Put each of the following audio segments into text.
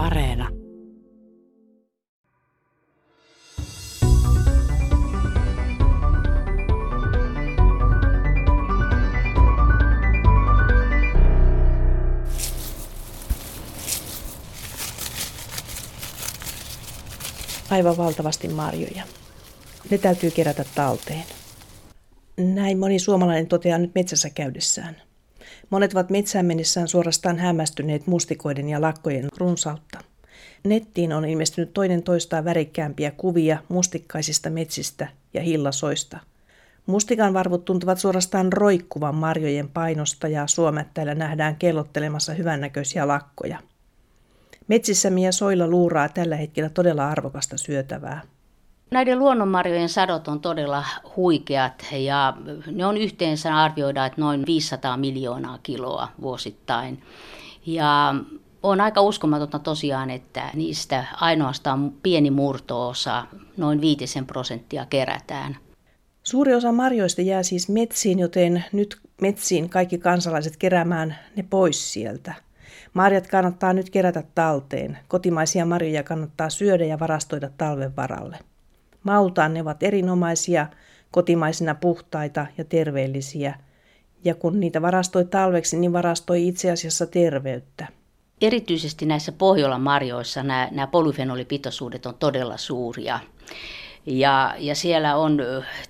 Areena. Aivan valtavasti marjoja. Ne täytyy kerätä talteen. Näin moni suomalainen toteaa nyt metsässä käydessään. Monet ovat metsään mennessään suorastaan hämmästyneet mustikoiden ja lakkojen runsautta. Nettiin on ilmestynyt toinen toistaan värikkäämpiä kuvia mustikkaisista metsistä ja hillasoista. Mustikan varvut tuntuvat suorastaan roikkuvan marjojen painosta ja suomettäillä nähdään kellottelemassa hyvännäköisiä lakkoja. Metsissämme ja soilla luuraa tällä hetkellä todella arvokasta syötävää. Näiden luonnonmarjojen sadot on todella huikeat ja ne on yhteensä arvioida, että noin 500 miljoonaa kiloa vuosittain. Ja on aika uskomatonta tosiaan, että niistä ainoastaan pieni murtoosa, noin viitisen prosenttia kerätään. Suuri osa marjoista jää siis metsiin, joten nyt metsiin kaikki kansalaiset keräämään ne pois sieltä. Marjat kannattaa nyt kerätä talteen. Kotimaisia marjoja kannattaa syödä ja varastoida talven varalle. Maultaan ne ovat erinomaisia, kotimaisina puhtaita ja terveellisiä. Ja kun niitä varastoi talveksi, niin varastoi itse asiassa terveyttä. Erityisesti näissä Pohjolan marjoissa nämä, nämä polyfenolipitoisuudet on todella suuria. Ja, ja siellä on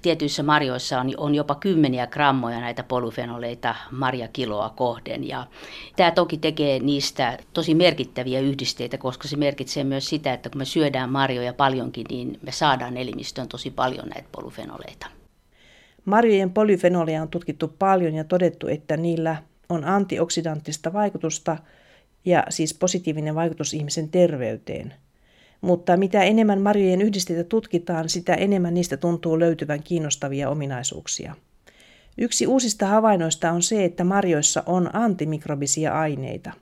tietyissä marjoissa on, on jopa kymmeniä grammoja näitä polyfenoleita marjakiloa kohden. Ja tämä toki tekee niistä tosi merkittäviä yhdisteitä, koska se merkitsee myös sitä, että kun me syödään marjoja paljonkin, niin me saadaan elimistöön tosi paljon näitä polyfenoleita. Marjojen polyfenoleja on tutkittu paljon ja todettu, että niillä on antioksidanttista vaikutusta ja siis positiivinen vaikutus ihmisen terveyteen – mutta mitä enemmän marjojen yhdisteitä tutkitaan, sitä enemmän niistä tuntuu löytyvän kiinnostavia ominaisuuksia. Yksi uusista havainnoista on se, että marjoissa on antimikrobisia aineita,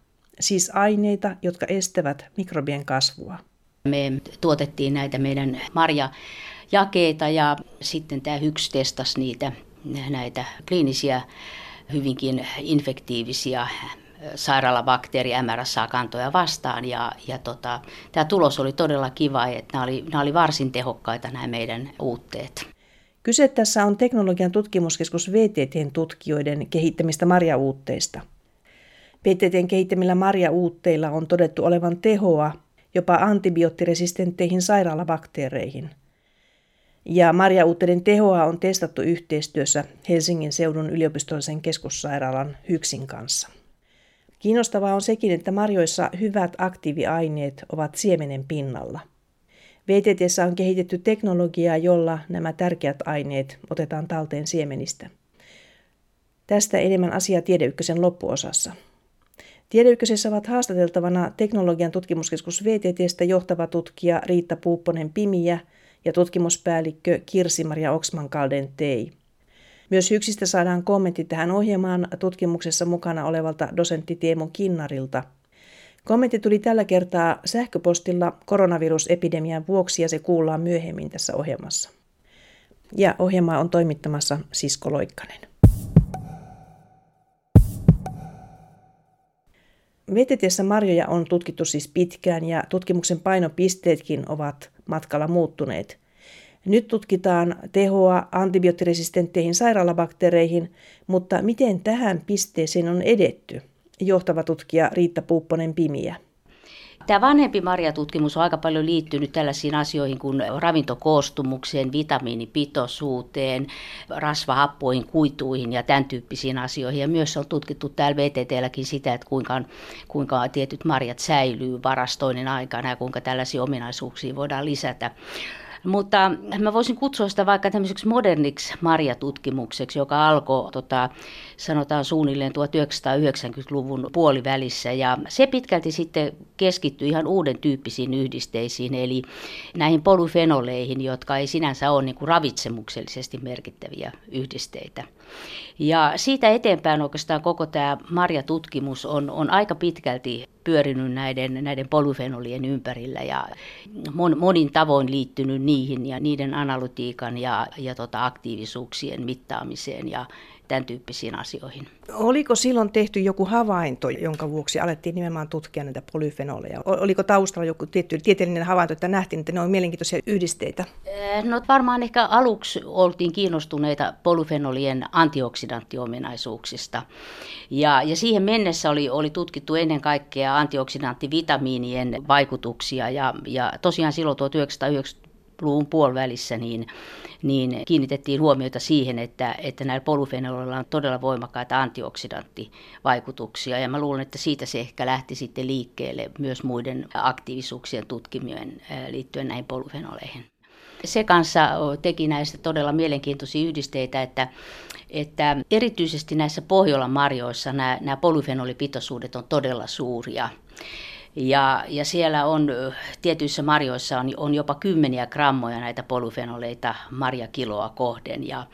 siis aineita, jotka estävät mikrobien kasvua. Me tuotettiin näitä meidän marjajakeita ja sitten tämä HYKS testasi niitä näitä kliinisiä hyvinkin infektiivisiä sairaalabakteeri MRSA-kantoja vastaan. Ja, ja tota, tämä tulos oli todella kiva, että nämä oli, nämä oli varsin tehokkaita nämä meidän uutteet. Kyse tässä on teknologian tutkimuskeskus VTTn tutkijoiden kehittämistä marjauutteista. VTTn kehittämillä marjauutteilla on todettu olevan tehoa jopa antibioottiresistentteihin sairaalabakteereihin. Ja marjauutteiden tehoa on testattu yhteistyössä Helsingin seudun yliopistollisen keskussairaalan Hyksin kanssa. Kiinnostavaa on sekin, että marjoissa hyvät aktiiviaineet ovat siemenen pinnalla. VTTssä on kehitetty teknologiaa, jolla nämä tärkeät aineet otetaan talteen siemenistä. Tästä enemmän asiaa Tiedeykkösen loppuosassa. Tiedeykkösessä ovat haastateltavana teknologian tutkimuskeskus VTTstä johtava tutkija Riitta Puupponen Pimiä ja tutkimuspäällikkö Kirsi-Maria Oksman-Kalden Tei. Myös Hyksistä saadaan kommentti tähän ohjelmaan tutkimuksessa mukana olevalta dosentti Teemu Kinnarilta. Kommentti tuli tällä kertaa sähköpostilla koronavirusepidemian vuoksi ja se kuullaan myöhemmin tässä ohjelmassa. Ja ohjelmaa on toimittamassa Sisko Loikkanen. VTTssä marjoja on tutkittu siis pitkään ja tutkimuksen painopisteetkin ovat matkalla muuttuneet – nyt tutkitaan tehoa antibioottiresistentteihin sairaalabakteereihin, mutta miten tähän pisteeseen on edetty? Johtava tutkija Riitta Puupponen Pimiä. Tämä vanhempi marjatutkimus on aika paljon liittynyt tällaisiin asioihin kuin ravintokoostumukseen, vitamiinipitoisuuteen, rasvahappoihin, kuituihin ja tämän tyyppisiin asioihin. Ja myös on tutkittu täällä VTTlläkin sitä, että kuinka, kuinka tietyt marjat säilyy varastoinnin aikana ja kuinka tällaisia ominaisuuksia voidaan lisätä. Mutta mä voisin kutsua sitä vaikka tämmöiseksi moderniksi marjatutkimukseksi, joka alkoi tota, sanotaan suunnilleen 1990-luvun puolivälissä. Ja se pitkälti sitten keskittyi ihan uuden tyyppisiin yhdisteisiin, eli näihin polyfenoleihin, jotka ei sinänsä ole niin kuin ravitsemuksellisesti merkittäviä yhdisteitä. Ja siitä eteenpäin oikeastaan koko tämä marjatutkimus on, on aika pitkälti pyörinyt näiden, näiden polyfenolien ympärillä ja mon, monin tavoin liittynyt niihin ja niiden analytiikan ja, ja tota aktiivisuuksien mittaamiseen ja tämän tyyppisiin asioihin. Oliko silloin tehty joku havainto, jonka vuoksi alettiin nimenomaan tutkia näitä polyfenoleja? Oliko taustalla joku tietty tieteellinen havainto, että nähtiin, että ne on mielenkiintoisia yhdisteitä? No varmaan ehkä aluksi oltiin kiinnostuneita polyfenolien antioksidanttiominaisuuksista. Ja, ja siihen mennessä oli, oli tutkittu ennen kaikkea antioksidanttivitamiinien vaikutuksia. Ja, ja tosiaan silloin 1990-luvun puolivälissä niin niin kiinnitettiin huomiota siihen, että, että näillä polyfenoloilla on todella voimakkaita antioksidanttivaikutuksia. Ja mä luulen, että siitä se ehkä lähti sitten liikkeelle myös muiden aktiivisuuksien tutkimien liittyen näihin polyfenoleihin. Se kanssa teki näistä todella mielenkiintoisia yhdisteitä, että, että erityisesti näissä Pohjolan marjoissa nämä, nämä polyfenolipitoisuudet on todella suuria. Ja, ja siellä on tietyissä marjoissa on, on jopa kymmeniä grammoja näitä polyfenoleita marjakiloa kohden. Ja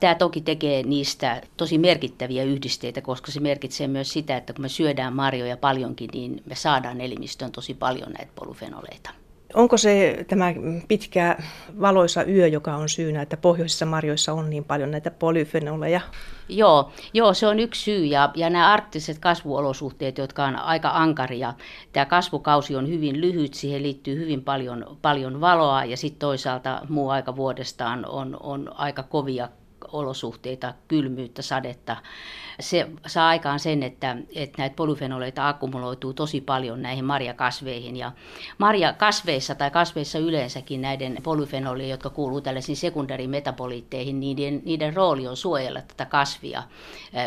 tämä toki tekee niistä tosi merkittäviä yhdisteitä, koska se merkitsee myös sitä, että kun me syödään marjoja paljonkin, niin me saadaan elimistöön tosi paljon näitä polyfenoleita. Onko se tämä pitkä valoisa yö, joka on syynä, että pohjoisissa marjoissa on niin paljon näitä polyfenoleja? Joo, joo se on yksi syy. Ja, ja nämä arktiset kasvuolosuhteet, jotka on aika ankaria, tämä kasvukausi on hyvin lyhyt, siihen liittyy hyvin paljon, paljon valoa ja sitten toisaalta muu aika vuodestaan on, on aika kovia olosuhteita, kylmyyttä, sadetta. Se saa aikaan sen, että, että näitä polyfenoleita akkumuloituu tosi paljon näihin marjakasveihin. Ja marjakasveissa tai kasveissa yleensäkin näiden polyfenolien, jotka kuuluu tällaisiin sekundäärimetaboliitteihin, niiden, niiden rooli on suojella tätä kasvia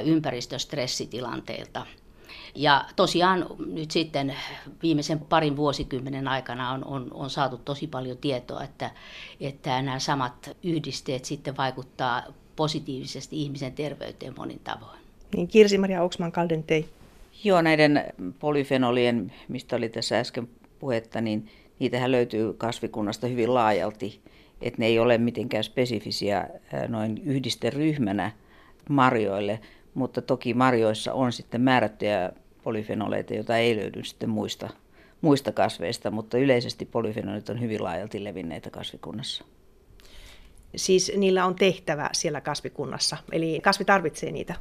ympäristöstressitilanteilta. Ja tosiaan nyt sitten viimeisen parin vuosikymmenen aikana on, on, on saatu tosi paljon tietoa, että, että nämä samat yhdisteet sitten vaikuttaa positiivisesti ihmisen terveyteen monin tavoin. Niin Kirsi-Maria Oksman Kaldentei. Joo, näiden polyfenolien, mistä oli tässä äsken puhetta, niin niitähän löytyy kasvikunnasta hyvin laajalti. Että ne ei ole mitenkään spesifisiä noin yhdisteryhmänä marjoille, mutta toki marjoissa on sitten määrättyjä polyfenoleita, joita ei löydy sitten muista, muista kasveista, mutta yleisesti polyfenolit on hyvin laajalti levinneitä kasvikunnassa. Siis niillä on tehtävä siellä kasvikunnassa, eli kasvi tarvitsee niitä.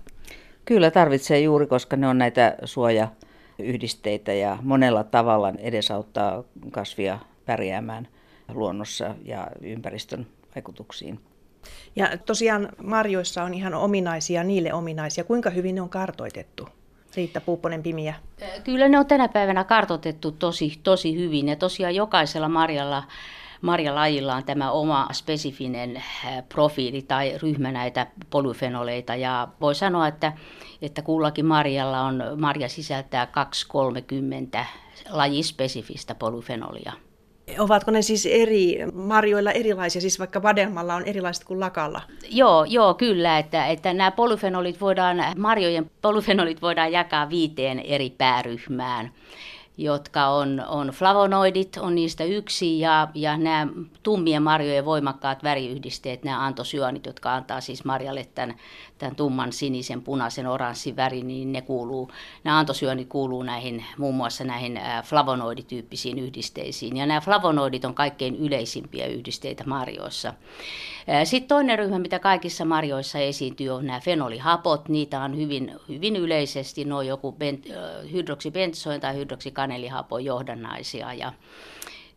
Kyllä tarvitsee juuri, koska ne on näitä suojayhdisteitä ja monella tavalla edesauttaa kasvia pärjäämään luonnossa ja ympäristön vaikutuksiin. Ja tosiaan marjoissa on ihan ominaisia, niille ominaisia. Kuinka hyvin ne on kartoitettu? Riitta Puupponen Pimiä. Kyllä ne on tänä päivänä kartoitettu tosi, tosi hyvin ja tosiaan jokaisella marjalla marjalajilla on tämä oma spesifinen äh, profiili tai ryhmä näitä polyfenoleita ja voi sanoa, että, että kullakin marjalla on, marja sisältää 2-30 lajispesifistä polyfenolia. Ovatko ne siis eri marjoilla erilaisia, siis vaikka vadelmalla on erilaiset kuin lakalla? Joo, joo kyllä, että, että nämä polyfenolit voidaan, marjojen polyfenolit voidaan jakaa viiteen eri pääryhmään jotka on, on flavonoidit, on niistä yksi, ja, ja nämä tummien marjojen voimakkaat väriyhdisteet, nämä antosyanit, jotka antaa siis marjalle tämän, tämän tumman sinisen, punaisen, oranssin värin, niin ne kuuluu, nämä antosyönit kuuluu näihin, muun muassa näihin flavonoidityyppisiin yhdisteisiin. Ja nämä flavonoidit on kaikkein yleisimpiä yhdisteitä marjoissa. Sitten toinen ryhmä, mitä kaikissa marjoissa esiintyy, on nämä fenolihapot. Niitä on hyvin, hyvin yleisesti noin joku bent, hydroksibentsoin tai hydroksikanelihapon johdannaisia. Ja,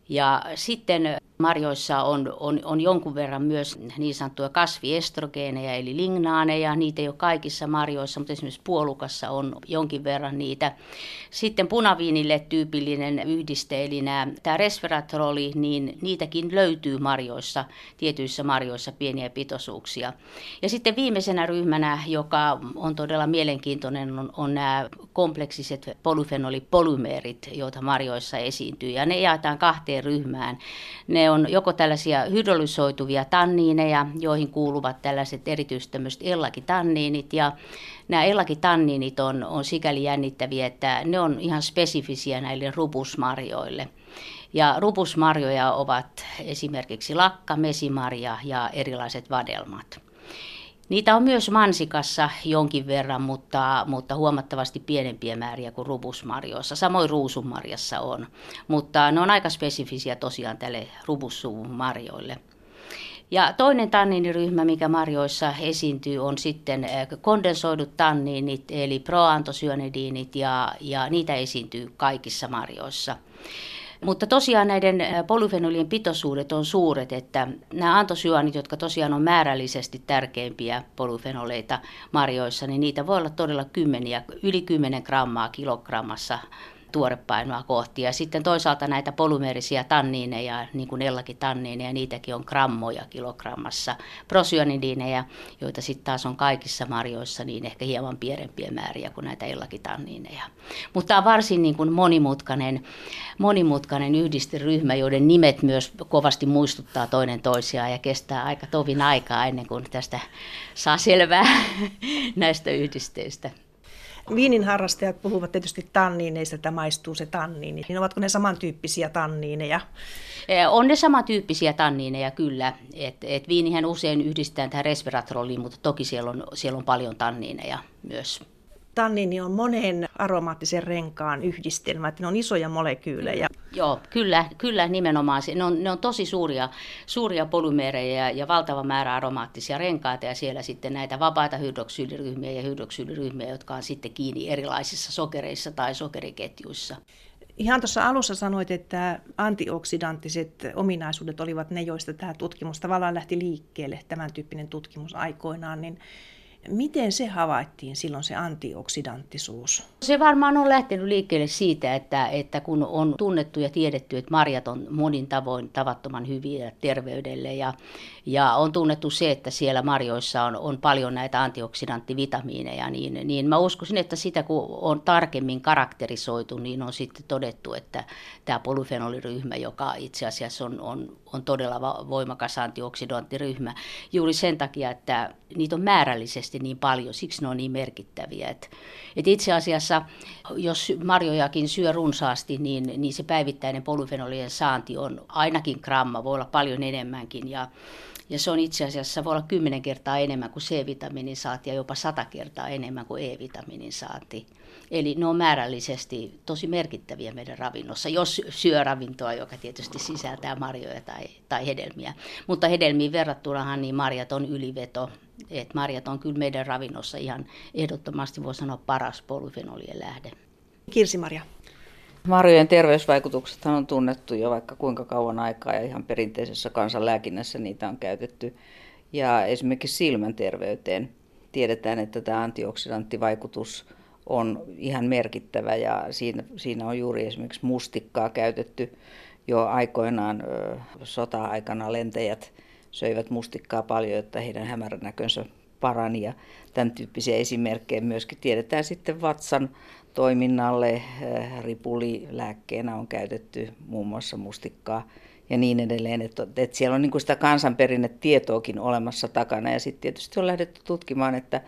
ja sitten Marjoissa on, on, on jonkun verran myös niin sanottuja kasviestrogeeneja eli lignaaneja. Niitä ei ole kaikissa marjoissa, mutta esimerkiksi puolukassa on jonkin verran niitä. Sitten punaviinille tyypillinen yhdiste, eli nämä, tämä resveratroli, niin niitäkin löytyy marjoissa, tietyissä marjoissa pieniä pitoisuuksia. Ja sitten viimeisenä ryhmänä, joka on todella mielenkiintoinen, on, on nämä kompleksiset polyfenolipolymeerit, joita marjoissa esiintyy. Ja ne jaetaan kahteen ryhmään. Ne on joko tällaisia hydrolysoituvia tanniineja, joihin kuuluvat tällaiset erityisesti tämmöiset ellakitanniinit ja nämä ellakitanniinit on, on sikäli jännittäviä, että ne on ihan spesifisiä näille rupusmarjoille. Ja rupusmarjoja ovat esimerkiksi lakka, mesimarja ja erilaiset vadelmat. Niitä on myös mansikassa jonkin verran, mutta, mutta huomattavasti pienempiä määriä kuin rubusmarjoissa. Samoin ruusunmarjassa on, mutta ne on aika spesifisiä tosiaan tälle rubussuvun marjoille. Ja toinen tanniiniryhmä, mikä marjoissa esiintyy, on sitten kondensoidut tanniinit, eli proantosyanidinit, ja, ja niitä esiintyy kaikissa marjoissa. Mutta tosiaan näiden polyfenolien pitoisuudet on suuret, että nämä antosyanit, jotka tosiaan on määrällisesti tärkeimpiä polyfenoleita marjoissa, niin niitä voi olla todella kymmeniä, yli 10 grammaa kilogrammassa tuorepainoa kohti. Ja sitten toisaalta näitä polymeerisia tanniineja, niin kuin ellakin tanniineja, niitäkin on grammoja kilogrammassa. Prosyanidiineja, joita sitten taas on kaikissa marjoissa, niin ehkä hieman pienempiä määriä kuin näitä ellakin tanniineja. Mutta tämä on varsin niin kuin monimutkainen, monimutkainen yhdisteryhmä, joiden nimet myös kovasti muistuttaa toinen toisiaan ja kestää aika tovin aikaa ennen kuin tästä saa selvää näistä yhdisteistä. Viinin harrastajat puhuvat tietysti tanniineista, että maistuu se tanniini. Niin ovatko ne samantyyppisiä tanniineja? On ne samantyyppisiä tanniineja kyllä. Et, et viinihän usein yhdistetään tähän resveratroliin, mutta toki siellä on, siellä on paljon tanniineja myös tanniini on monen aromaattisen renkaan yhdistelmä, että ne on isoja molekyylejä. Joo, kyllä, kyllä nimenomaan. Ne on, ne on tosi suuria, suuria polymeerejä ja valtava määrä aromaattisia renkaita ja siellä sitten näitä vapaita hydroksyyliryhmiä ja hydroksyyliryhmiä, jotka on sitten kiinni erilaisissa sokereissa tai sokeriketjuissa. Ihan tuossa alussa sanoit, että antioksidanttiset ominaisuudet olivat ne, joista tämä tutkimus tavallaan lähti liikkeelle, tämän tyyppinen tutkimus aikoinaan, niin Miten se havaittiin silloin se antioksidanttisuus? Se varmaan on lähtenyt liikkeelle siitä, että, että kun on tunnettu ja tiedetty, että marjat on monin tavoin tavattoman hyviä terveydelle ja, ja on tunnettu se, että siellä marjoissa on, on paljon näitä antioksidanttivitamiineja, niin, niin mä uskoisin, että sitä kun on tarkemmin karakterisoitu, niin on sitten todettu, että tämä polyfenoliryhmä, joka itse asiassa on, on, on todella voimakas antioksidanttiryhmä, juuri sen takia, että niitä on määrällisesti niin paljon, siksi ne on niin merkittäviä. Et, et itse asiassa, jos marjojakin syö runsaasti, niin, niin se päivittäinen polyfenolien saanti on ainakin gramma, voi olla paljon enemmänkin. Ja, ja se on itse asiassa, voi olla 10 kertaa enemmän kuin C-vitamiinin saanti ja jopa 100 kertaa enemmän kuin E-vitamiinin saanti. Eli ne on määrällisesti tosi merkittäviä meidän ravinnossa, jos syö ravintoa, joka tietysti sisältää marjoja tai, tai hedelmiä. Mutta hedelmiin verrattunahan niin marjat on yliveto. Et marjat on kyllä meidän ravinnossa ihan ehdottomasti, voi sanoa, paras polyfenolien lähde. Kirsi-Maria. Marjojen terveysvaikutukset on tunnettu jo vaikka kuinka kauan aikaa ja ihan perinteisessä kansanlääkinnässä niitä on käytetty. Ja esimerkiksi silmän terveyteen tiedetään, että tämä antioksidanttivaikutus on ihan merkittävä ja siinä, siinä on juuri esimerkiksi mustikkaa käytetty jo aikoinaan sota-aikana lentäjät söivät mustikkaa paljon, että heidän hämäränäkönsä parani ja tämän tyyppisiä esimerkkejä myöskin tiedetään sitten vatsan toiminnalle. Ripulilääkkeenä on käytetty muun muassa mustikkaa ja niin edelleen. Että, että siellä on niin kuin sitä kansanperinnetietoakin olemassa takana ja sitten tietysti on lähdetty tutkimaan, että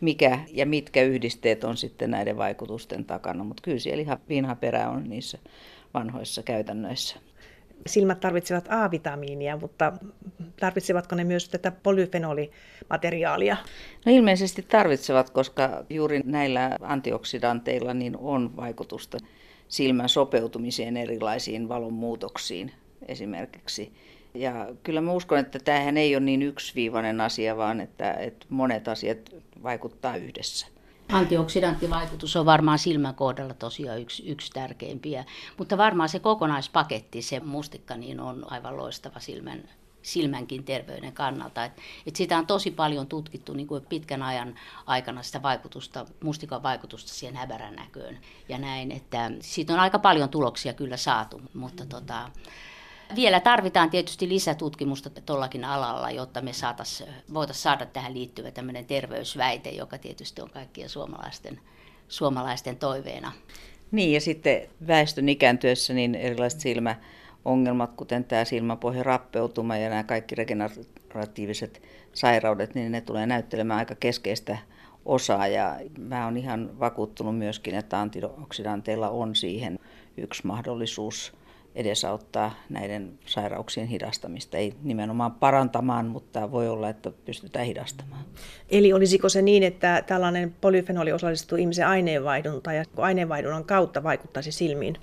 mikä ja mitkä yhdisteet on sitten näiden vaikutusten takana, mutta kyllä siellä ihan perä on niissä vanhoissa käytännöissä. Silmät tarvitsevat A-vitamiinia, mutta tarvitsevatko ne myös tätä polyfenolimateriaalia? No ilmeisesti tarvitsevat, koska juuri näillä antioksidanteilla niin on vaikutusta silmän sopeutumiseen erilaisiin valonmuutoksiin esimerkiksi. Ja kyllä mä uskon, että tämähän ei ole niin yksiviivainen asia, vaan että, että monet asiat vaikuttaa yhdessä. Antioksidanttivaikutus on varmaan silmän kohdalla tosiaan yksi, yksi tärkeimpiä, mutta varmaan se kokonaispaketti, se mustikka, niin on aivan loistava silmän, silmänkin terveyden kannalta. Et, et sitä on tosi paljon tutkittu niin kuin pitkän ajan aikana sitä vaikutusta, mustikan vaikutusta siihen hämärän näköön ja näin, että siitä on aika paljon tuloksia kyllä saatu, mutta tota, vielä tarvitaan tietysti lisätutkimusta tuollakin alalla, jotta me voitaisiin saada tähän liittyvä tämmöinen terveysväite, joka tietysti on kaikkien suomalaisten, suomalaisten toiveena. Niin ja sitten väestön ikääntyessä niin erilaiset silmäongelmat, kuten tämä silmäpohjan rappeutuma ja nämä kaikki regeneratiiviset sairaudet, niin ne tulee näyttelemään aika keskeistä osaa ja mä oon ihan vakuuttunut myöskin, että antioksidanteilla on siihen yksi mahdollisuus edesauttaa näiden sairauksien hidastamista. Ei nimenomaan parantamaan, mutta voi olla, että pystytään hidastamaan. Eli olisiko se niin, että tällainen polyfenoli osallistuu ihmisen aineenvaihduntaan ja aineenvaihdunnan kautta vaikuttaisi silmiin?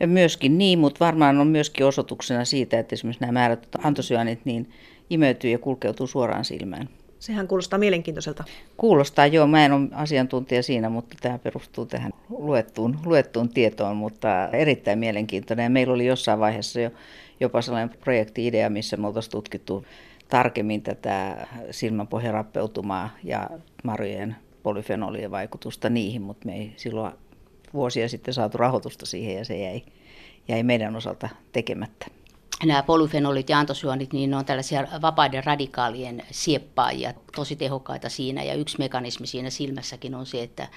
Ja myöskin niin, mutta varmaan on myöskin osoituksena siitä, että esimerkiksi nämä määrät antosyanit niin imeytyy ja kulkeutuu suoraan silmään. Sehän kuulostaa mielenkiintoiselta. Kuulostaa, joo. Mä en ole asiantuntija siinä, mutta tämä perustuu tähän luettuun, luettuun tietoon, mutta erittäin mielenkiintoinen. Meillä oli jossain vaiheessa jo jopa sellainen projekti-idea, missä me oltaisiin tutkittu tarkemmin tätä silmänpohjan rappeutumaa ja marjojen polyfenolien vaikutusta niihin, mutta me ei silloin vuosia sitten saatu rahoitusta siihen ja se jäi, jäi meidän osalta tekemättä nämä polyfenolit ja antosjuonit, niin ne on tällaisia vapaiden radikaalien sieppaajia, tosi tehokkaita siinä. Ja yksi mekanismi siinä silmässäkin on se, että,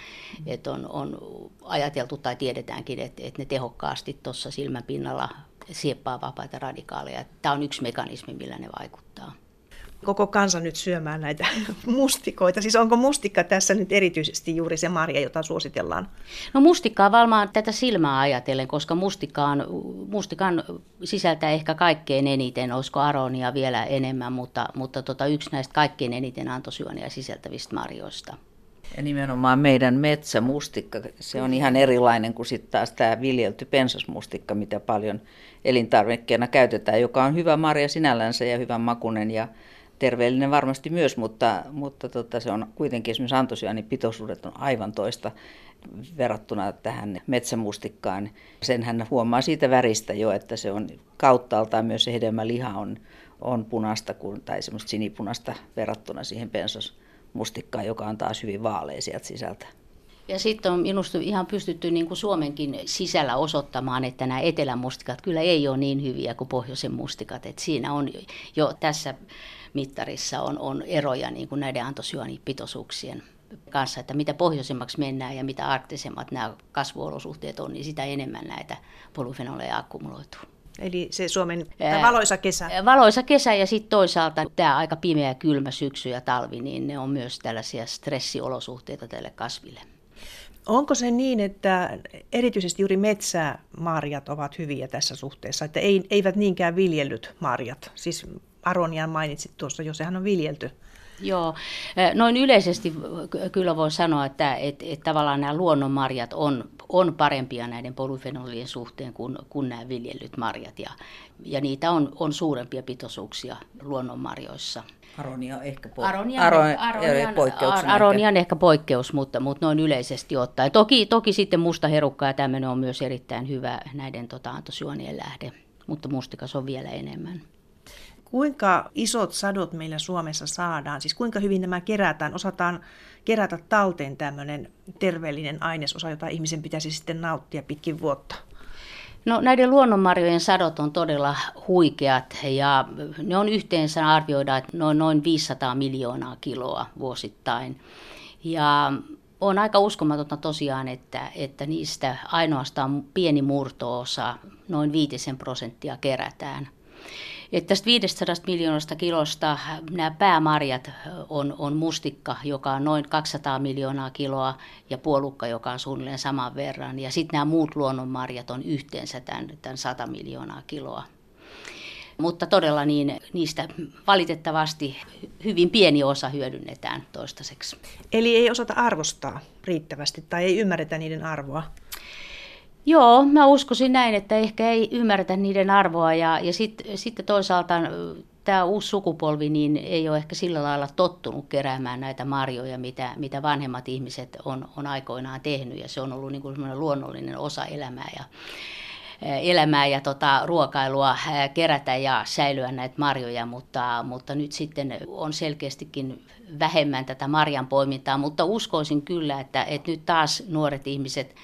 että on, on ajateltu tai tiedetäänkin, että, että ne tehokkaasti tuossa silmän pinnalla sieppaa vapaita radikaaleja. Tämä on yksi mekanismi, millä ne vaikuttaa koko kansa nyt syömään näitä mustikoita? Siis onko mustikka tässä nyt erityisesti juuri se marja, jota suositellaan? No mustikkaa valmaan tätä silmää ajatellen, koska mustikaan, mustikan sisältää ehkä kaikkein eniten, olisiko aronia vielä enemmän, mutta, mutta tota, yksi näistä kaikkein eniten antosyöniä sisältävistä marjoista. Ja nimenomaan meidän metsämustikka, se on ihan erilainen kuin sitten taas tämä viljelty pensasmustikka, mitä paljon elintarvikkeena käytetään, joka on hyvä marja sinällänsä ja hyvän makunen ja terveellinen varmasti myös, mutta, mutta tota, se on kuitenkin esimerkiksi antosyönin pitoisuudet on aivan toista verrattuna tähän metsämustikkaan. Sen hän huomaa siitä väristä jo, että se on kauttaaltaan myös se hedelmäliha on, on punaista tai semmoista sinipunasta verrattuna siihen pensasmustikkaan, joka on taas hyvin vaalea sieltä sisältä. Ja sitten on minusta ihan pystytty niin kuin Suomenkin sisällä osoittamaan, että nämä etelän mustikat kyllä ei ole niin hyviä kuin pohjoisen mustikat. Et siinä on jo tässä mittarissa on, on eroja niin kuin näiden antosyönipitoisuuksien kanssa, että mitä pohjoisemmaksi mennään ja mitä arktisemmat nämä kasvuolosuhteet on, niin sitä enemmän näitä polyfenoleja akkumuloituu. Eli se Suomen valoisa kesä. Valoisa kesä ja sitten toisaalta tämä aika pimeä kylmä syksy ja talvi, niin ne on myös tällaisia stressiolosuhteita tälle kasville. Onko se niin, että erityisesti juuri metsämarjat ovat hyviä tässä suhteessa, että eivät niinkään viljellyt marjat, siis Aronian mainitsit tuossa jo, sehän on viljelty. Joo, noin yleisesti kyllä voi sanoa, että, että, että tavallaan nämä luonnonmarjat on, on parempia näiden polyfenolien suhteen kuin, kuin nämä viljellyt marjat. Ja, ja niitä on, on suurempia pitoisuuksia luonnonmarjoissa. Aronia on ehkä, po- Aronia, Aron, Aronian, Aronia on ehkä poikkeus, mutta, mutta noin yleisesti ottaen. Toki, toki sitten musta herukka ja tämmöinen on myös erittäin hyvä näiden tota, antosyönien lähde, mutta mustikas on vielä enemmän. Kuinka isot sadot meillä Suomessa saadaan? Siis kuinka hyvin nämä kerätään? Osataan kerätä talteen tämmöinen terveellinen ainesosa, jota ihmisen pitäisi sitten nauttia pitkin vuotta? No näiden luonnonmarjojen sadot on todella huikeat ja ne on yhteensä arvioida noin, noin 500 miljoonaa kiloa vuosittain. Ja on aika uskomatonta tosiaan, että, että niistä ainoastaan pieni murtoosa, noin viitisen prosenttia kerätään. Että tästä 500 miljoonasta kilosta nämä päämarjat on, on mustikka, joka on noin 200 miljoonaa kiloa, ja puolukka, joka on suunnilleen saman verran. Ja sitten nämä muut luonnonmarjat on yhteensä tämän, tämän 100 miljoonaa kiloa. Mutta todella niin, niistä valitettavasti hyvin pieni osa hyödynnetään toistaiseksi. Eli ei osata arvostaa riittävästi tai ei ymmärretä niiden arvoa? Joo, mä uskoisin näin, että ehkä ei ymmärretä niiden arvoa ja, ja sitten sit toisaalta tämä uusi sukupolvi niin ei ole ehkä sillä lailla tottunut keräämään näitä marjoja, mitä, mitä vanhemmat ihmiset on, on aikoinaan tehnyt. Ja se on ollut niin kuin luonnollinen osa elämää ja elämää ja tota, ruokailua kerätä ja säilyä näitä marjoja, mutta, mutta nyt sitten on selkeästikin vähemmän tätä marjan poimintaa, mutta uskoisin kyllä, että, että nyt taas nuoret ihmiset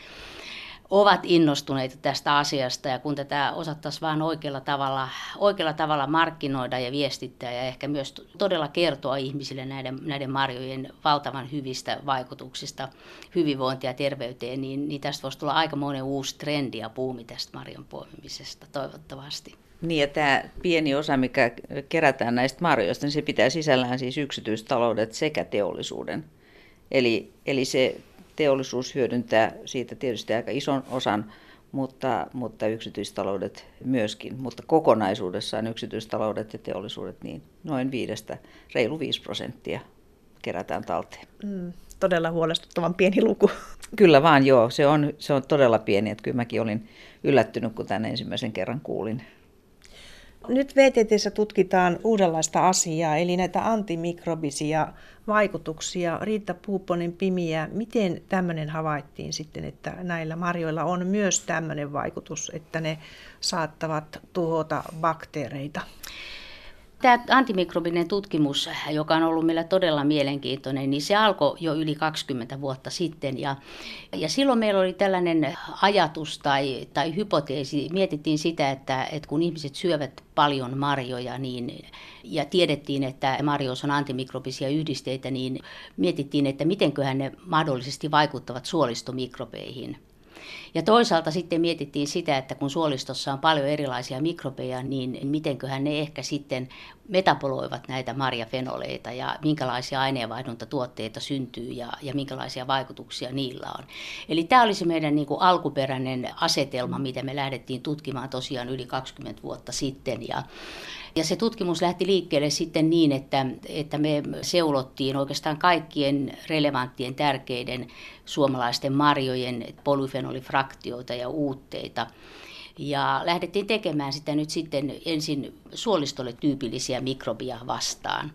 ovat innostuneita tästä asiasta ja kun tätä osattaisiin vain oikealla tavalla, oikealla tavalla markkinoida ja viestittää ja ehkä myös todella kertoa ihmisille näiden, näiden marjojen valtavan hyvistä vaikutuksista hyvinvointia ja terveyteen, niin, niin tästä voisi tulla aikamoinen uusi trendi ja puumi tästä marjan poimimisesta toivottavasti. Niin ja tämä pieni osa, mikä kerätään näistä marjoista, niin se pitää sisällään siis yksityistaloudet sekä teollisuuden. Eli, eli se teollisuus hyödyntää siitä tietysti aika ison osan, mutta, mutta yksityistaloudet myöskin. Mutta kokonaisuudessaan yksityistaloudet ja teollisuudet niin noin viidestä, reilu 5 prosenttia kerätään talteen. Mm, todella huolestuttavan pieni luku. Kyllä vaan joo, se on, se on todella pieni. Että kyllä mäkin olin yllättynyt, kun tämän ensimmäisen kerran kuulin. Nyt VTTssä tutkitaan uudenlaista asiaa, eli näitä antimikrobisia vaikutuksia. Riitta Puupponen Pimiä, miten tämmöinen havaittiin sitten, että näillä marjoilla on myös tämmöinen vaikutus, että ne saattavat tuhota bakteereita? Tämä antimikrobinen tutkimus, joka on ollut meillä todella mielenkiintoinen, niin se alkoi jo yli 20 vuotta sitten. Ja, ja silloin meillä oli tällainen ajatus tai, tai hypoteesi, mietittiin sitä, että, että kun ihmiset syövät paljon marjoja niin, ja tiedettiin, että marjoissa on antimikrobisia yhdisteitä, niin mietittiin, että mitenköhän ne mahdollisesti vaikuttavat suolistomikrobeihin. Ja toisaalta sitten mietittiin sitä, että kun suolistossa on paljon erilaisia mikrobeja, niin mitenköhän ne ehkä sitten metaboloivat näitä marjafenoleita ja minkälaisia aineenvaihduntatuotteita syntyy ja, ja minkälaisia vaikutuksia niillä on. Eli tämä oli se meidän niin kuin alkuperäinen asetelma, mitä me lähdettiin tutkimaan tosiaan yli 20 vuotta sitten. Ja, ja se tutkimus lähti liikkeelle sitten niin, että, että me seulottiin oikeastaan kaikkien relevanttien tärkeiden suomalaisten marjojen polyfenolifraktioita ja uutteita. Ja lähdettiin tekemään sitä nyt sitten ensin suolistolle tyypillisiä mikrobia vastaan.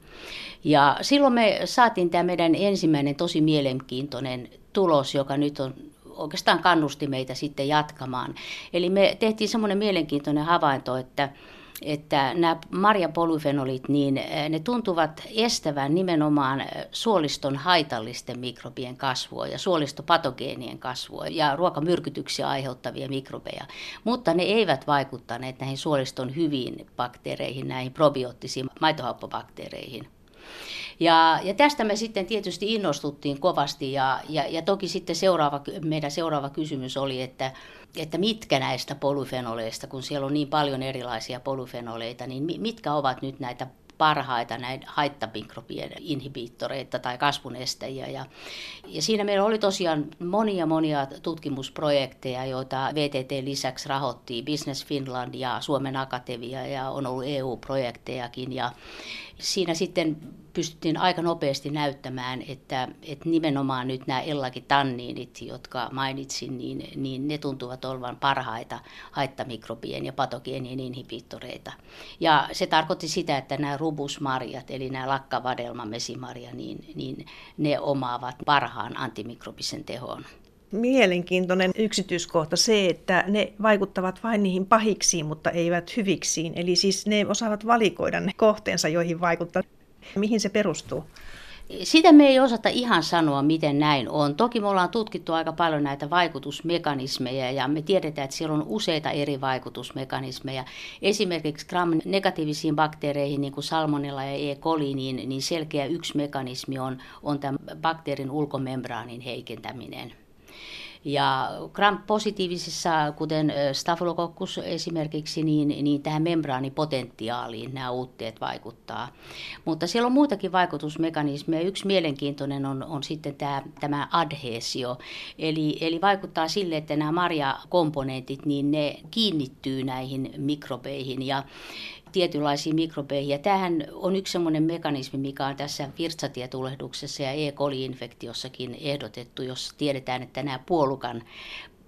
Ja silloin me saatiin tämä meidän ensimmäinen tosi mielenkiintoinen tulos, joka nyt on oikeastaan kannusti meitä sitten jatkamaan. Eli me tehtiin semmoinen mielenkiintoinen havainto, että että nämä marjapolyfenolit, niin eh, ne tuntuvat estävän nimenomaan eh, suoliston haitallisten mikrobien kasvua ja suolistopatogeenien kasvua ja ruokamyrkytyksiä aiheuttavia mikrobeja, mutta ne eivät vaikuttaneet näihin suoliston hyviin bakteereihin, näihin probioottisiin maitohappobakteereihin. Ja, ja tästä me sitten tietysti innostuttiin kovasti ja, ja, ja toki sitten seuraava, meidän seuraava kysymys oli, että, että mitkä näistä polyfenoleista, kun siellä on niin paljon erilaisia polyfenoleita, niin mitkä ovat nyt näitä parhaita näitä haittamikrobien inhibiittoreita tai kasvunestäjiä. Ja, ja siinä meillä oli tosiaan monia monia tutkimusprojekteja, joita VTT lisäksi rahoitti Business Finland ja Suomen Akatemia ja on ollut EU-projektejakin. Ja siinä sitten pystyttiin aika nopeasti näyttämään, että, että nimenomaan nyt nämä ellakitanniinit, jotka mainitsin, niin, niin ne tuntuvat olevan parhaita haittamikrobien ja patogeenien inhibiittoreita. Ja se tarkoitti sitä, että nämä rubusmarjat, eli nämä lakkavadelma mesimarja, niin, niin ne omaavat parhaan antimikrobisen tehon mielenkiintoinen yksityiskohta se, että ne vaikuttavat vain niihin pahiksiin, mutta eivät hyviksiin. Eli siis ne osaavat valikoida ne kohteensa, joihin vaikuttaa. Mihin se perustuu? Sitä me ei osata ihan sanoa, miten näin on. Toki me ollaan tutkittu aika paljon näitä vaikutusmekanismeja ja me tiedetään, että siellä on useita eri vaikutusmekanismeja. Esimerkiksi gram-negatiivisiin bakteereihin, niin kuin salmonella ja E. coli, niin, niin selkeä yksi mekanismi on, on tämän bakteerin ulkomembraanin heikentäminen. Ja gram-positiivisissa, kuten Staphylococcus esimerkiksi, niin, niin tähän membraanipotentiaaliin nämä uutteet vaikuttaa. Mutta siellä on muitakin vaikutusmekanismeja. Yksi mielenkiintoinen on, on sitten tämä, tämä adhesio, eli, eli vaikuttaa sille, että nämä marjakomponentit, niin ne kiinnittyy näihin mikrobeihin ja tietynlaisiin mikrobeihin. Ja tämähän on yksi sellainen mekanismi, mikä on tässä virtsatietulehduksessa ja E. coli-infektiossakin ehdotettu, jos tiedetään, että nämä puolukan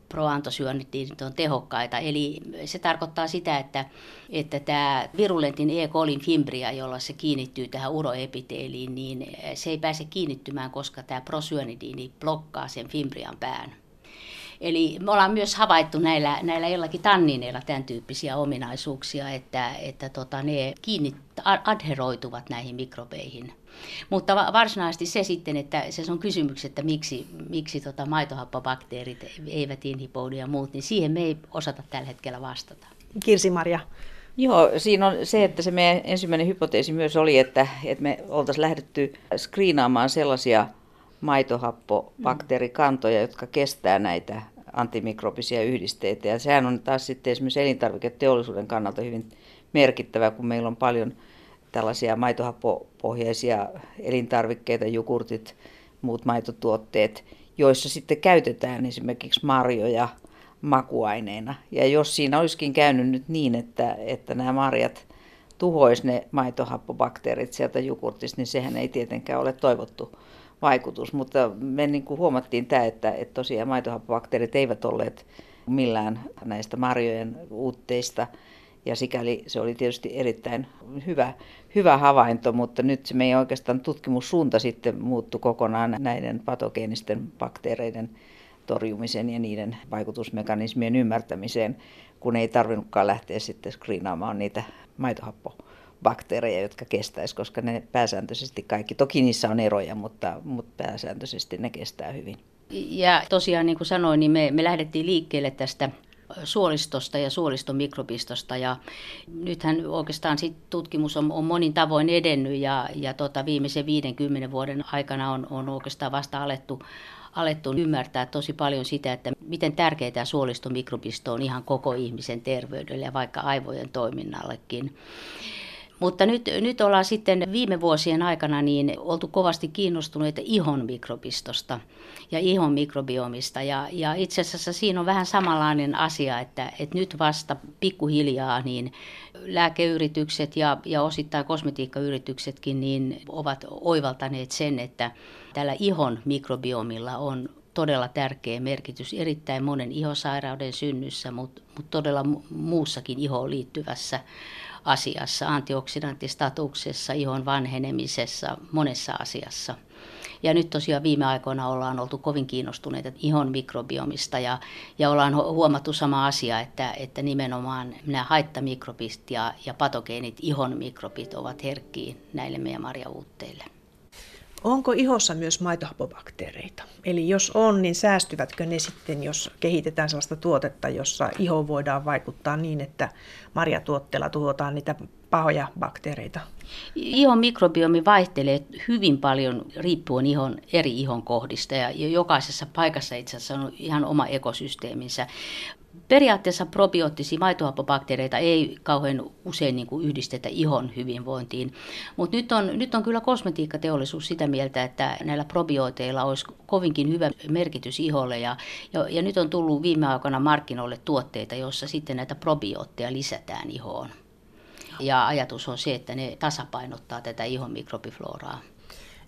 proantosyönnit on tehokkaita. Eli se tarkoittaa sitä, että, että tämä virulentin E. colin fimbria, jolla se kiinnittyy tähän uroepiteeliin, niin se ei pääse kiinnittymään, koska tämä prosyönidiini blokkaa sen fimbrian pään. Eli me ollaan myös havaittu näillä, näillä jollakin tannineilla tämän tyyppisiä ominaisuuksia, että, että tota, ne kiinni adheroituvat näihin mikrobeihin. Mutta varsinaisesti se sitten, että se on kysymys, että miksi, miksi tota maitohappobakteerit eivät inhiboidu ja muut, niin siihen me ei osata tällä hetkellä vastata. Kirsi-Maria. Joo, siinä on se, että se meidän ensimmäinen hypoteesi myös oli, että, että me oltaisiin lähdetty skriinaamaan sellaisia maitohappobakteerikantoja, jotka kestää näitä antimikrobisia yhdisteitä. Ja sehän on taas sitten esimerkiksi elintarviketeollisuuden kannalta hyvin merkittävä, kun meillä on paljon tällaisia maitohappopohjaisia elintarvikkeita, jogurtit, muut maitotuotteet, joissa sitten käytetään esimerkiksi marjoja makuaineina. Ja jos siinä olisikin käynyt nyt niin, että, että nämä marjat tuhois ne maitohappobakteerit sieltä jogurtista, niin sehän ei tietenkään ole toivottu vaikutus, mutta me niin kuin huomattiin tämä, että, että tosiaan maitohappobakteerit eivät olleet millään näistä marjojen uutteista. Ja sikäli se oli tietysti erittäin hyvä, hyvä havainto, mutta nyt se meidän oikeastaan tutkimussuunta sitten muuttui kokonaan näiden patogeenisten bakteereiden torjumisen ja niiden vaikutusmekanismien ymmärtämiseen, kun ei tarvinnutkaan lähteä sitten screenaamaan niitä maitohappobakteereja, jotka kestäisi, koska ne pääsääntöisesti kaikki, toki niissä on eroja, mutta, mutta pääsääntöisesti ne kestää hyvin. Ja tosiaan niin kuin sanoin, niin me, me lähdettiin liikkeelle tästä suolistosta ja suolistomikrobistosta. Ja nythän oikeastaan sit tutkimus on, on monin tavoin edennyt ja, ja tota, viimeisen 50 vuoden aikana on, on oikeastaan vasta alettu, alettu ymmärtää tosi paljon sitä, että miten tärkeää suolistomikrobisto on ihan koko ihmisen terveydelle ja vaikka aivojen toiminnallekin. Mutta nyt, nyt ollaan sitten viime vuosien aikana niin oltu kovasti kiinnostuneita ihon mikrobistosta ja ihon mikrobiomista. Ja, ja itse asiassa siinä on vähän samanlainen asia, että, että nyt vasta pikkuhiljaa niin lääkeyritykset ja, ja osittain kosmetiikkayrityksetkin niin ovat oivaltaneet sen, että tällä ihon mikrobiomilla on todella tärkeä merkitys erittäin monen ihosairauden synnyssä, mutta, mutta todella muussakin ihoon liittyvässä asiassa, antioksidanttistatuksessa, ihon vanhenemisessa, monessa asiassa. Ja nyt tosiaan viime aikoina ollaan oltu kovin kiinnostuneita ihon mikrobiomista ja, ja ollaan huomattu sama asia, että, että nimenomaan nämä haittamikrobit ja, ja patogeenit, ihon mikrobit ovat herkkiä näille meidän marjauutteille. Onko ihossa myös maitohapobakteereita? Eli jos on, niin säästyvätkö ne sitten, jos kehitetään sellaista tuotetta, jossa iho voidaan vaikuttaa niin, että marjatuotteella tuhotaan niitä pahoja bakteereita? Ihon mikrobiomi vaihtelee hyvin paljon riippuen ihon, eri ihon kohdista ja jokaisessa paikassa itse asiassa on ihan oma ekosysteeminsä. Periaatteessa probioottisia maitohappobakteereita ei kauhean usein niin kuin yhdistetä ihon hyvinvointiin, mutta nyt on, nyt on kyllä kosmetiikkateollisuus sitä mieltä, että näillä probiooteilla olisi kovinkin hyvä merkitys iholle ja, ja, ja nyt on tullut viime aikoina markkinoille tuotteita, joissa sitten näitä probiootteja lisätään ihoon. Ja ajatus on se, että ne tasapainottaa tätä ihon mikrobifloraa.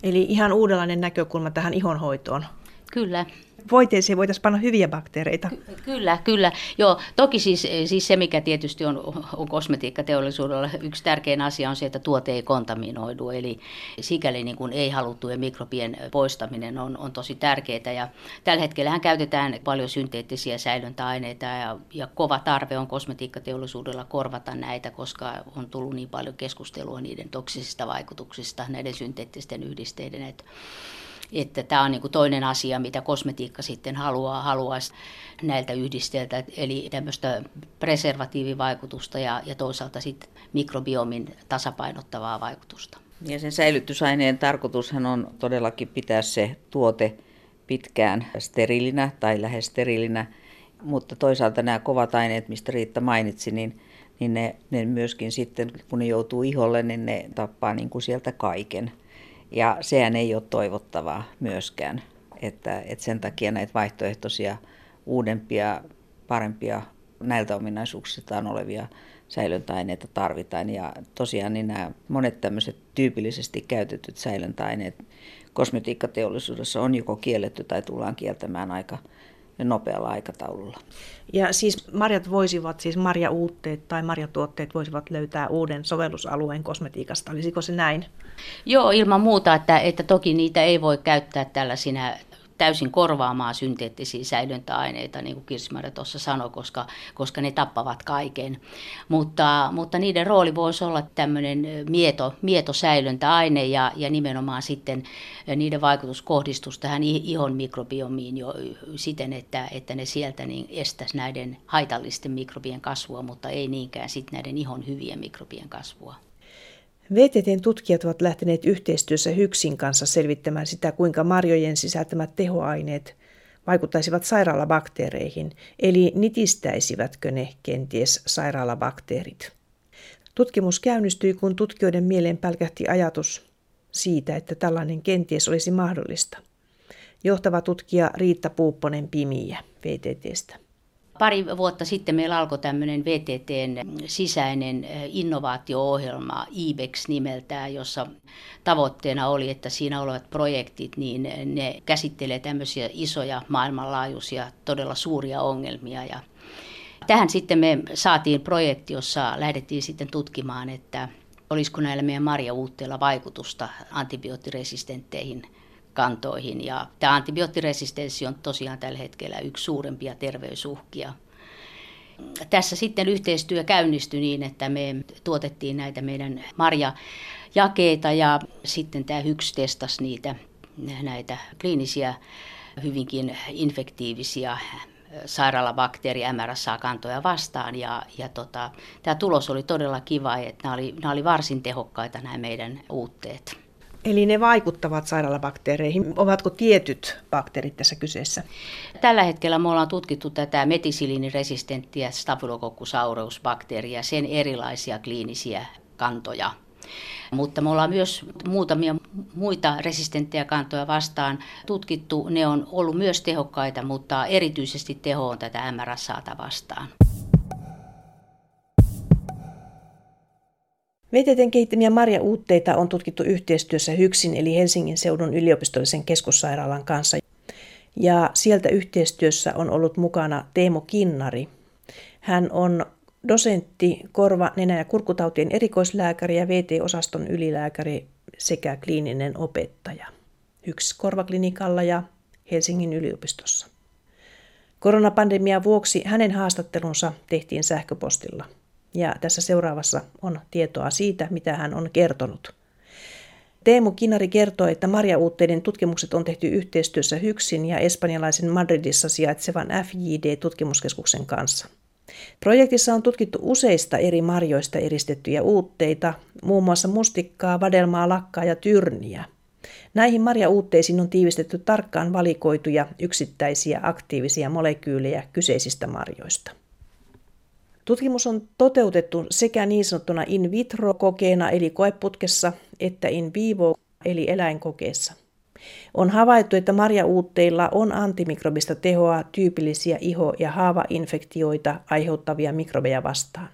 Eli ihan uudenlainen näkökulma tähän ihonhoitoon. Kyllä, voiteeseen voitaisiin panna hyviä bakteereita. Ky- kyllä, kyllä. Joo, toki siis, siis se, mikä tietysti on, on kosmetiikkateollisuudella yksi tärkein asia on se, että tuote ei kontaminoidu. Eli sikäli niin kuin ei haluttujen mikrobien poistaminen on, on tosi tärkeää. Ja tällä hetkellä käytetään paljon synteettisiä säilöntäaineita ja, ja kova tarve on kosmetiikkateollisuudella korvata näitä, koska on tullut niin paljon keskustelua niiden toksisista vaikutuksista, näiden synteettisten yhdisteiden. Että että tämä on niin kuin toinen asia, mitä kosmetiikka sitten haluaa, haluaisi näiltä yhdisteltä, eli tämmöistä preservatiivivaikutusta ja, ja toisaalta sitten mikrobiomin tasapainottavaa vaikutusta. Ja sen säilytysaineen tarkoitushan on todellakin pitää se tuote pitkään steriilinä tai lähes steriilinä, mutta toisaalta nämä kovat aineet, mistä Riitta mainitsi, niin, niin ne, ne myöskin sitten, kun ne joutuu iholle, niin ne tappaa niin kuin sieltä kaiken. Ja sehän ei ole toivottavaa myöskään, että, että sen takia näitä vaihtoehtoisia, uudempia, parempia näiltä ominaisuuksiltaan olevia säilöntäaineita tarvitaan. Ja tosiaan niin nämä monet tämmöiset tyypillisesti käytetyt säilöntäaineet kosmetiikkateollisuudessa on joko kielletty tai tullaan kieltämään aika nopealla aikataululla. Ja siis marjat voisivat, siis marjauutteet tai marjatuotteet voisivat löytää uuden sovellusalueen kosmetiikasta. Olisiko se näin? Joo, ilman muuta, että, että toki niitä ei voi käyttää tällaisina täysin korvaamaan synteettisiä säilöntäaineita, niin kuin Kirsmarja tuossa sanoi, koska, koska ne tappavat kaiken. Mutta, mutta niiden rooli voisi olla tämmöinen mieto, mietosäilöntäaine ja, ja nimenomaan sitten niiden vaikutus kohdistus tähän ihon mikrobiomiin jo siten, että, että ne sieltä niin estäisi näiden haitallisten mikrobien kasvua, mutta ei niinkään sitten näiden ihon hyvien mikrobien kasvua. VTTn tutkijat ovat lähteneet yhteistyössä Hyksin kanssa selvittämään sitä, kuinka marjojen sisältämät tehoaineet vaikuttaisivat sairaalabakteereihin, eli nitistäisivätkö ne kenties sairaalabakteerit. Tutkimus käynnistyi, kun tutkijoiden mieleen pälkähti ajatus siitä, että tällainen kenties olisi mahdollista. Johtava tutkija Riitta Puupponen Pimiä VTTstä. Pari vuotta sitten meillä alkoi tämmöinen VTTn sisäinen innovaatio-ohjelma, IBEX nimeltään, jossa tavoitteena oli, että siinä olevat projektit, niin ne käsittelee tämmöisiä isoja maailmanlaajuisia, todella suuria ongelmia. Ja, Tähän sitten me saatiin projekti, jossa lähdettiin sitten tutkimaan, että olisiko näillä meidän marjauutteilla vaikutusta antibioottiresistentteihin kantoihin. Ja tämä antibioottiresistenssi on tosiaan tällä hetkellä yksi suurempia terveysuhkia. Tässä sitten yhteistyö käynnistyi niin, että me tuotettiin näitä meidän marjajakeita ja sitten tämä HYKS testasi niitä näitä kliinisiä hyvinkin infektiivisiä sairaalabakteeri MRSA-kantoja vastaan. Ja, ja tota, tämä tulos oli todella kiva, että nämä oli, nämä oli varsin tehokkaita nämä meidän uutteet. Eli ne vaikuttavat sairaalabakteereihin. Ovatko tietyt bakteerit tässä kyseessä? Tällä hetkellä me ollaan tutkittu tätä metisiliiniresistenttiä Staphylococcus aureus bakteeria, sen erilaisia kliinisiä kantoja. Mutta me ollaan myös muutamia muita resistenttejä kantoja vastaan tutkittu. Ne on ollut myös tehokkaita, mutta erityisesti teho on tätä MRSAta vastaan. VTTn kehittämiä marja-uutteita on tutkittu yhteistyössä HYKSin eli Helsingin seudun yliopistollisen keskussairaalan kanssa. Ja sieltä yhteistyössä on ollut mukana Teemo Kinnari. Hän on dosentti, korva, nenä- ja kurkutautien erikoislääkäri ja VT-osaston ylilääkäri sekä kliininen opettaja. Yksi korvaklinikalla ja Helsingin yliopistossa. Koronapandemian vuoksi hänen haastattelunsa tehtiin sähköpostilla. Ja tässä seuraavassa on tietoa siitä, mitä hän on kertonut. Teemu Kinari kertoo, että marjauutteiden tutkimukset on tehty yhteistyössä Hyksin ja espanjalaisen Madridissa sijaitsevan FJD-tutkimuskeskuksen kanssa – Projektissa on tutkittu useista eri marjoista eristettyjä uutteita, muun muassa mustikkaa, vadelmaa, lakkaa ja tyrniä. Näihin marjauutteisiin on tiivistetty tarkkaan valikoituja yksittäisiä aktiivisia molekyylejä kyseisistä marjoista. Tutkimus on toteutettu sekä niin sanottuna in vitro-kokeena eli koeputkessa että in vivo eli eläinkokeessa. On havaittu, että marjauutteilla on antimikrobista tehoa tyypillisiä iho- ja haavainfektioita aiheuttavia mikrobeja vastaan.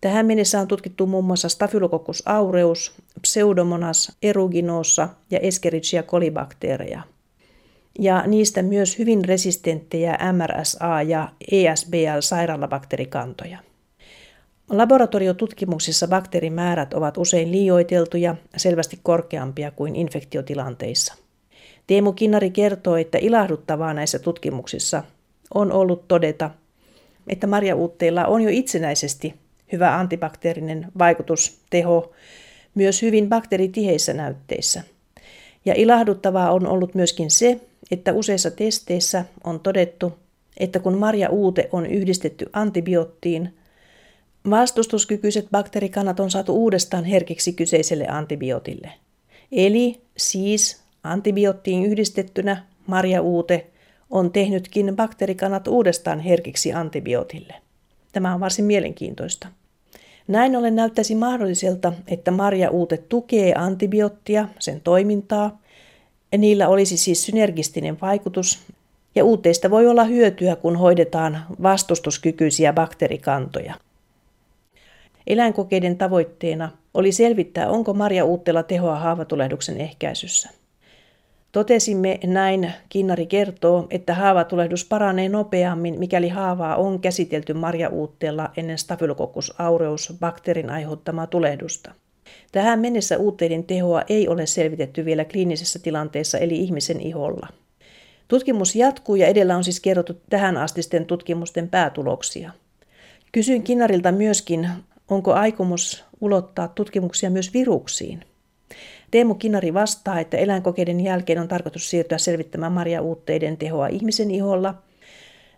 Tähän mennessä on tutkittu muun muassa Staphylococcus aureus, Pseudomonas eruginosa ja Escherichia kolibakteereja. Ja niistä myös hyvin resistenttejä MRSA- ja ESBL-sairaalabakteerikantoja. Laboratoriotutkimuksissa bakteerimäärät ovat usein liioiteltuja, selvästi korkeampia kuin infektiotilanteissa. Teemu Kinnari kertoo, että ilahduttavaa näissä tutkimuksissa on ollut todeta, että marjauutteilla on jo itsenäisesti hyvä antibakteerinen vaikutus, teho, myös hyvin bakteeritiheissä näytteissä. Ja ilahduttavaa on ollut myöskin se, että useissa testeissä on todettu, että kun marjauute on yhdistetty antibioottiin, Vastustuskykyiset bakteerikannat on saatu uudestaan herkiksi kyseiselle antibiootille. Eli siis antibioottiin yhdistettynä marjauute on tehnytkin bakteerikannat uudestaan herkiksi antibiootille. Tämä on varsin mielenkiintoista. Näin ollen näyttäisi mahdolliselta, että marjauute tukee antibioottia, sen toimintaa, niillä olisi siis synergistinen vaikutus, ja uuteista voi olla hyötyä, kun hoidetaan vastustuskykyisiä bakteerikantoja. Eläinkokeiden tavoitteena oli selvittää, onko Marja Uuttela tehoa haavatulehduksen ehkäisyssä. Totesimme näin, Kinnari kertoo, että haavatulehdus paranee nopeammin, mikäli haavaa on käsitelty Marja Uutteella ennen Staphylococcus aureus bakteerin aiheuttamaa tulehdusta. Tähän mennessä uutteiden tehoa ei ole selvitetty vielä kliinisessä tilanteessa eli ihmisen iholla. Tutkimus jatkuu ja edellä on siis kerrottu tähän astisten tutkimusten päätuloksia. Kysyin Kinnarilta myöskin, Onko aikomus ulottaa tutkimuksia myös viruksiin? Teemu Kinari vastaa, että eläinkokeiden jälkeen on tarkoitus siirtyä selvittämään marja-uutteiden tehoa ihmisen iholla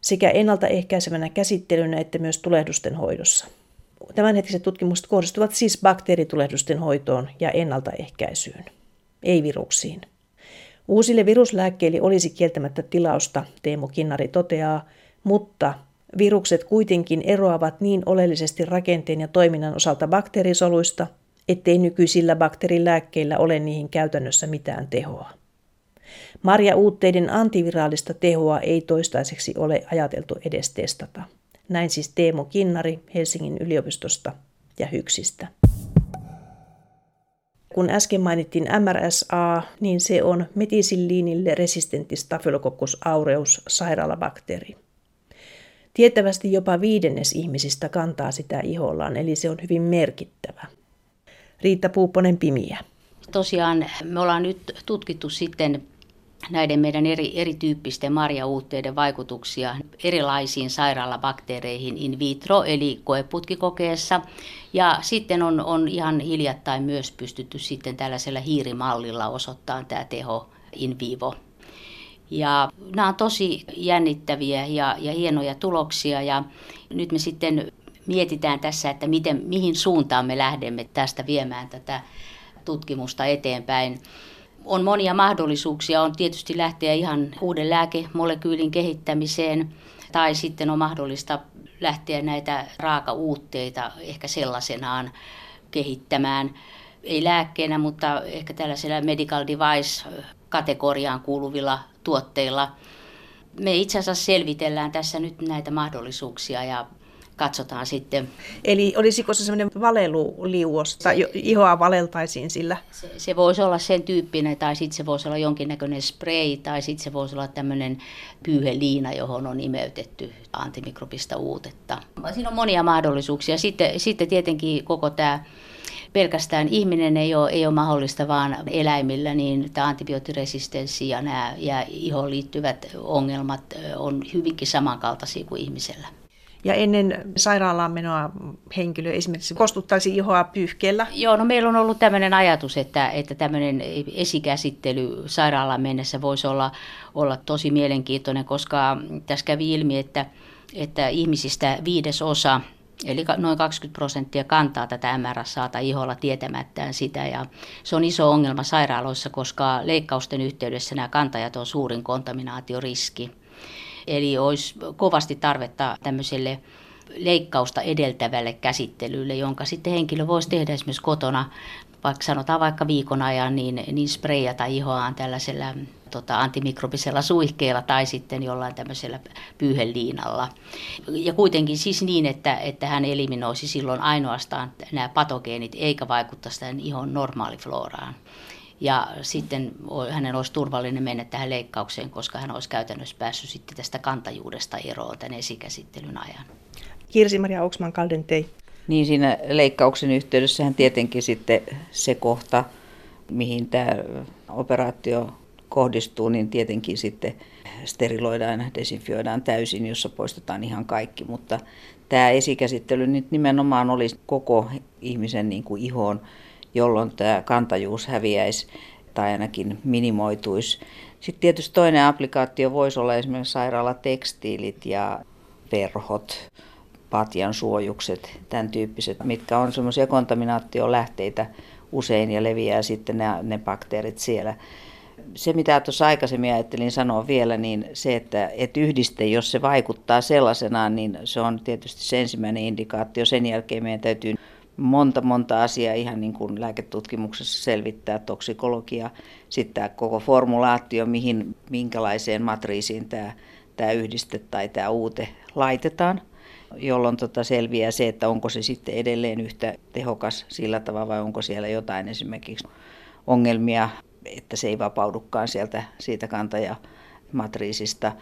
sekä ennaltaehkäisevänä käsittelynä että myös tulehdusten hoidossa. Tämänhetkiset tutkimukset kohdistuvat siis bakteeritulehdusten hoitoon ja ennaltaehkäisyyn, ei viruksiin. Uusille viruslääkkeille olisi kieltämättä tilausta, Teemu Kinnari toteaa, mutta Virukset kuitenkin eroavat niin oleellisesti rakenteen ja toiminnan osalta bakteerisoluista, ettei nykyisillä bakteerilääkkeillä ole niihin käytännössä mitään tehoa. Marja-uutteiden antiviraalista tehoa ei toistaiseksi ole ajateltu edes testata. Näin siis Teemo Kinnari Helsingin yliopistosta ja Hyksistä. Kun äsken mainittiin MRSA, niin se on metisilliinille resistentti Staphylococcus aureus sairaalabakteeri. Tietävästi jopa viidennes ihmisistä kantaa sitä ihollaan, eli se on hyvin merkittävä. Riitta Puupponen Pimiä. Tosiaan me ollaan nyt tutkittu sitten näiden meidän eri, erityyppisten marjauutteiden vaikutuksia erilaisiin sairaalabakteereihin in vitro, eli koeputkikokeessa. Ja sitten on, on ihan hiljattain myös pystytty sitten tällaisella hiirimallilla osoittamaan tämä teho in vivo. Ja nämä on tosi jännittäviä ja, ja hienoja tuloksia ja nyt me sitten mietitään tässä, että miten, mihin suuntaan me lähdemme tästä viemään tätä tutkimusta eteenpäin on monia mahdollisuuksia. On tietysti lähteä ihan uuden lääkemolekyylin kehittämiseen tai sitten on mahdollista lähteä näitä raaka-uutteita ehkä sellaisenaan kehittämään. Ei lääkkeenä, mutta ehkä tällaisella medical device-kategoriaan kuuluvilla tuotteilla. Me itse asiassa selvitellään tässä nyt näitä mahdollisuuksia ja katsotaan sitten. Eli olisiko se semmoinen valeluliuos, tai ihoa valeltaisiin sillä? Se, se voisi olla sen tyyppinen, tai sitten se voisi olla jonkinnäköinen spray, tai sitten se voisi olla tämmöinen pyyheliina, johon on imeytetty antimikrobista uutetta. Siinä on monia mahdollisuuksia. Sitten, sitten tietenkin koko tämä pelkästään ihminen ei ole, ei ole mahdollista, vaan eläimillä niin tämä antibioottiresistenssi ja nämä ja ihoon liittyvät ongelmat on hyvinkin samankaltaisia kuin ihmisellä. Ja ennen sairaalaan menoa henkilö esimerkiksi kostuttaisi ihoa pyyhkeellä? Joo, no meillä on ollut tämmöinen ajatus, että, että tämmöinen esikäsittely sairaalaan mennessä voisi olla, olla tosi mielenkiintoinen, koska tässä kävi ilmi, että, että ihmisistä viidesosa Eli noin 20 prosenttia kantaa tätä MRSAta iholla tietämättään sitä. Ja se on iso ongelma sairaaloissa, koska leikkausten yhteydessä nämä kantajat on suurin kontaminaatioriski. Eli olisi kovasti tarvetta tämmöiselle leikkausta edeltävälle käsittelylle, jonka sitten henkilö voisi tehdä esimerkiksi kotona, vaikka sanotaan vaikka viikon ajan, niin, niin sprayata ihoaan tällaisella tota, antimikrobisella suihkeella tai sitten jollain tämmöisellä pyyheliinalla. Ja kuitenkin siis niin, että, että hän eliminoisi silloin ainoastaan nämä patogeenit eikä vaikuttaisi tämän ihon normaalifloraan ja sitten hänen olisi turvallinen mennä tähän leikkaukseen, koska hän olisi käytännössä päässyt sitten tästä kantajuudesta eroon tämän esikäsittelyn ajan. Kirsi-Maria Oksman Kaldentei. Niin siinä leikkauksen yhteydessähän tietenkin sitten se kohta, mihin tämä operaatio kohdistuu, niin tietenkin sitten steriloidaan ja desinfioidaan täysin, jossa poistetaan ihan kaikki. Mutta tämä esikäsittely nyt nimenomaan olisi koko ihmisen niin kuin ihoon jolloin tämä kantajuus häviäisi tai ainakin minimoituisi. Sitten tietysti toinen applikaatio voisi olla esimerkiksi sairaalatekstiilit ja verhot, patjan suojukset, tämän tyyppiset, mitkä on semmoisia kontaminaatiolähteitä usein ja leviää sitten ne, ne bakteerit siellä. Se, mitä tuossa aikaisemmin ajattelin sanoa vielä, niin se, että, että yhdiste, jos se vaikuttaa sellaisenaan, niin se on tietysti se ensimmäinen indikaatio. Sen jälkeen meidän täytyy monta monta asiaa ihan niin kuin lääketutkimuksessa selvittää, toksikologia, sitten tämä koko formulaatio, mihin, minkälaiseen matriisiin tämä, tämä yhdiste tai tämä uute laitetaan, jolloin tota selviää se, että onko se sitten edelleen yhtä tehokas sillä tavalla vai onko siellä jotain esimerkiksi ongelmia, että se ei vapaudukaan sieltä siitä kantajamatriisista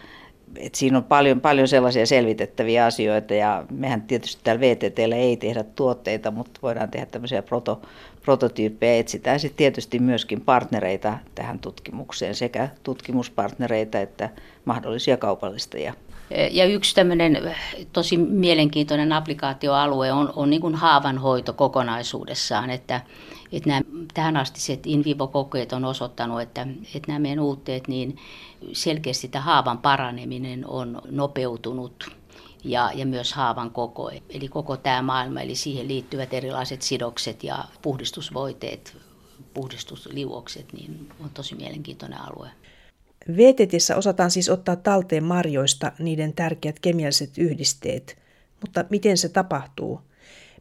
et siinä on paljon, paljon sellaisia selvitettäviä asioita ja mehän tietysti täällä VTTllä ei tehdä tuotteita, mutta voidaan tehdä tämmöisiä proto, prototyyppejä. Etsitään sitten tietysti myöskin partnereita tähän tutkimukseen, sekä tutkimuspartnereita että mahdollisia kaupallistajia. Ja yksi tämmöinen tosi mielenkiintoinen applikaatioalue on, on niin kuin haavanhoito kokonaisuudessaan, että, että nämä tähän asti in vivo-kokeet on osoittanut, että, että nämä meidän uutteet, niin selkeästi tämä haavan paraneminen on nopeutunut ja, ja myös haavan koko. Eli koko tämä maailma, eli siihen liittyvät erilaiset sidokset ja puhdistusvoiteet, puhdistusliuokset, niin on tosi mielenkiintoinen alue. VTTissä osataan siis ottaa talteen marjoista niiden tärkeät kemialliset yhdisteet, mutta miten se tapahtuu?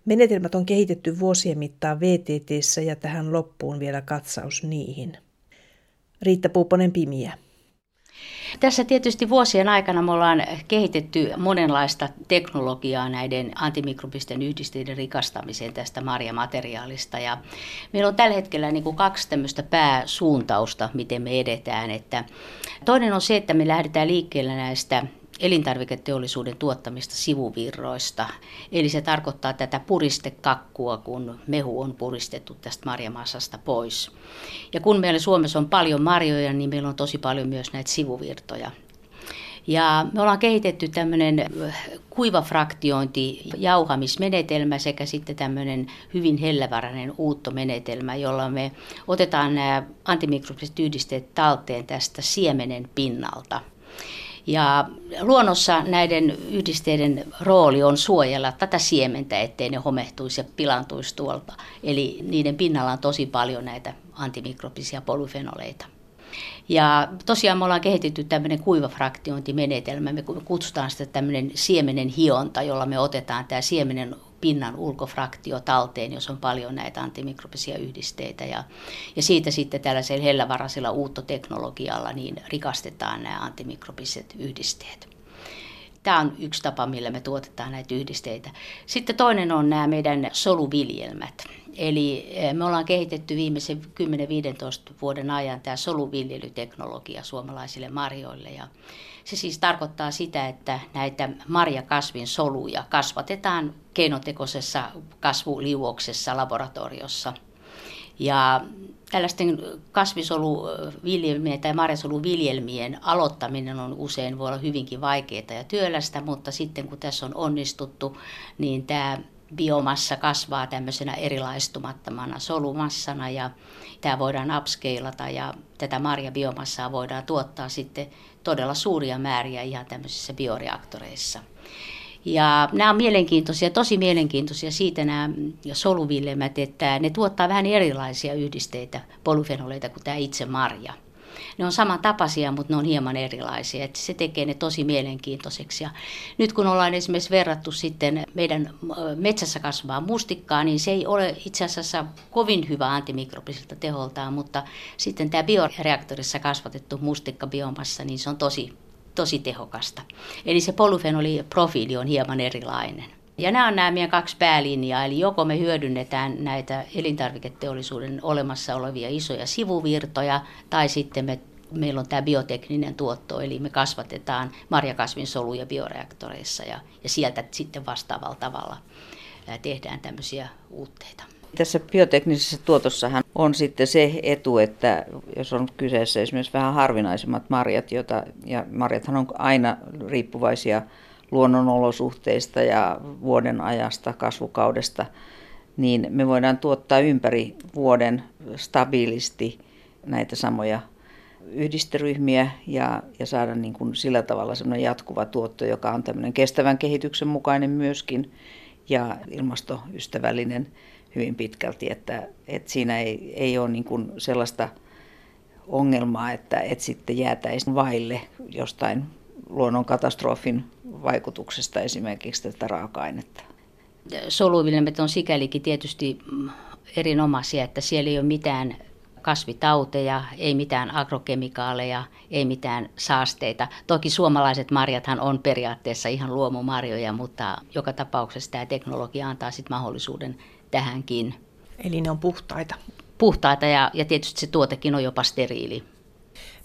Menetelmät on kehitetty vuosien mittaan VTTissä ja tähän loppuun vielä katsaus niihin. Riitta Puuponen Pimiä. Tässä tietysti vuosien aikana me ollaan kehitetty monenlaista teknologiaa näiden antimikrobisten yhdisteiden rikastamiseen tästä marjamateriaalista. Ja meillä on tällä hetkellä niin kuin kaksi tämmöistä pääsuuntausta, miten me edetään. Että toinen on se, että me lähdetään liikkeelle näistä elintarviketeollisuuden tuottamista sivuvirroista. Eli se tarkoittaa tätä puristekakkua, kun mehu on puristettu tästä marjamassasta pois. Ja kun meillä Suomessa on paljon marjoja, niin meillä on tosi paljon myös näitä sivuvirtoja. Ja me ollaan kehitetty tämmöinen kuivafraktiointi, jauhamismenetelmä sekä sitten tämmöinen hyvin hellävarainen uuttomenetelmä, jolla me otetaan nämä antimikrobiset yhdisteet talteen tästä siemenen pinnalta. Ja luonnossa näiden yhdisteiden rooli on suojella tätä siementä, ettei ne homehtuisi ja pilantuisi tuolta. Eli niiden pinnalla on tosi paljon näitä antimikrobisia polyfenoleita. Ja tosiaan me ollaan kehitetty tämmöinen kuivafraktiointimenetelmä. Me kutsutaan sitä tämmöinen siemenen hionta, jolla me otetaan tämä siemenen pinnan ulkofraktio talteen, jos on paljon näitä antimikrobisia yhdisteitä. Ja, ja siitä sitten tällaisella hellävaraisella uuttoteknologialla niin rikastetaan nämä antimikrobiset yhdisteet. Tämä on yksi tapa, millä me tuotetaan näitä yhdisteitä. Sitten toinen on nämä meidän soluviljelmät. Eli eh, me ollaan kehitetty viimeisen 10-15 vuoden ajan tämä soluviljelyteknologia suomalaisille marjoille. Ja se siis tarkoittaa sitä, että näitä marjakasvin soluja kasvatetaan keinotekoisessa kasvuliuoksessa laboratoriossa. Ja tällaisten kasvisoluviljelmien tai marjasoluviljelmien aloittaminen on usein voi olla hyvinkin vaikeaa ja työlästä, mutta sitten kun tässä on onnistuttu, niin tämä biomassa kasvaa tämmöisenä erilaistumattomana solumassana ja tämä voidaan upscalata ja tätä marjabiomassaa voidaan tuottaa sitten todella suuria määriä ihan tämmöisissä bioreaktoreissa. Ja nämä on mielenkiintoisia, tosi mielenkiintoisia siitä nämä soluviljelmät, että ne tuottaa vähän erilaisia yhdisteitä, polyfenoleita kuin tämä itse marja ne on samantapaisia, mutta ne on hieman erilaisia. Että se tekee ne tosi mielenkiintoiseksi. Ja nyt kun ollaan esimerkiksi verrattu sitten meidän metsässä kasvavaa mustikkaa, niin se ei ole itse asiassa kovin hyvä antimikrobisilta teholtaan, mutta sitten tämä bioreaktorissa kasvatettu mustikka biomassa, niin se on tosi, tosi tehokasta. Eli se polyfenoliprofiili on hieman erilainen. Ja nämä on nämä meidän kaksi päälinjaa, eli joko me hyödynnetään näitä elintarviketeollisuuden olemassa olevia isoja sivuvirtoja, tai sitten me, meillä on tämä biotekninen tuotto, eli me kasvatetaan marjakasvinsoluja bioreaktoreissa ja, ja sieltä sitten vastaavalla tavalla tehdään tämmöisiä uutteita. Tässä bioteknisessä tuotossahan on sitten se etu, että jos on kyseessä esimerkiksi vähän harvinaisemmat marjat, jota, ja marjathan on aina riippuvaisia luonnonolosuhteista ja vuoden ajasta, kasvukaudesta, niin me voidaan tuottaa ympäri vuoden stabiilisti näitä samoja yhdisteryhmiä ja, ja saada niin kuin sillä tavalla semmoinen jatkuva tuotto, joka on tämmöinen kestävän kehityksen mukainen myöskin ja ilmastoystävällinen hyvin pitkälti, että, että siinä ei, ei ole niin kuin sellaista ongelmaa, että, että sitten jäätäisiin vaille jostain luonnonkatastrofin vaikutuksesta esimerkiksi tätä raaka-ainetta. Soluviljelmät on sikälikin tietysti erinomaisia, että siellä ei ole mitään kasvitauteja, ei mitään agrokemikaaleja, ei mitään saasteita. Toki suomalaiset marjathan on periaatteessa ihan luomumarjoja, mutta joka tapauksessa tämä teknologia antaa sitten mahdollisuuden tähänkin. Eli ne on puhtaita? Puhtaita ja, ja tietysti se tuotekin on jopa steriili.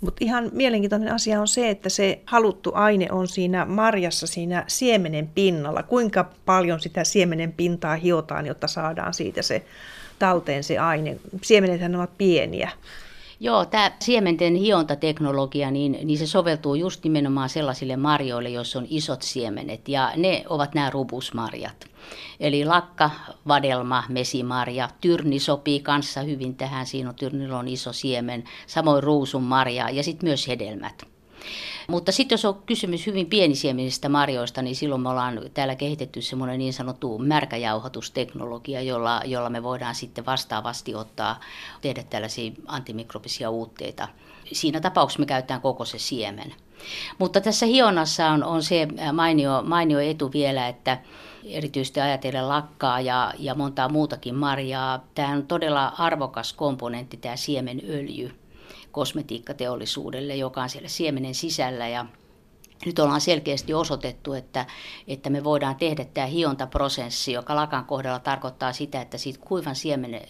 Mutta ihan mielenkiintoinen asia on se, että se haluttu aine on siinä marjassa, siinä siemenen pinnalla. Kuinka paljon sitä siemenen pintaa hiotaan, jotta saadaan siitä se talteen se aine. Siemenethän ovat pieniä. Joo, tämä siementen hiontateknologia, niin, niin se soveltuu just nimenomaan sellaisille marjoille, joissa on isot siemenet, ja ne ovat nämä rubusmarjat. Eli lakka, vadelma, mesimarja, tyrni sopii kanssa hyvin tähän, siinä on tyrnillä on iso siemen, samoin ruusun marja ja sitten myös hedelmät. Mutta sitten jos on kysymys hyvin pienisiemenisistä marjoista, niin silloin me ollaan täällä kehitetty semmoinen niin sanottu märkäjauhotusteknologia, jolla, jolla me voidaan sitten vastaavasti ottaa, tehdä tällaisia antimikrobisia uutteita. Siinä tapauksessa me käytetään koko se siemen. Mutta tässä hionnassa on, on se mainio, mainio etu vielä, että erityisesti ajatellen lakkaa ja, ja montaa muutakin marjaa. Tämä on todella arvokas komponentti, tämä siemenöljy kosmetiikkateollisuudelle, joka on siellä siemenen sisällä ja nyt ollaan selkeästi osoitettu, että, että me voidaan tehdä tämä hiontaprosessi, joka lakan kohdalla tarkoittaa sitä, että siitä kuivan siemenen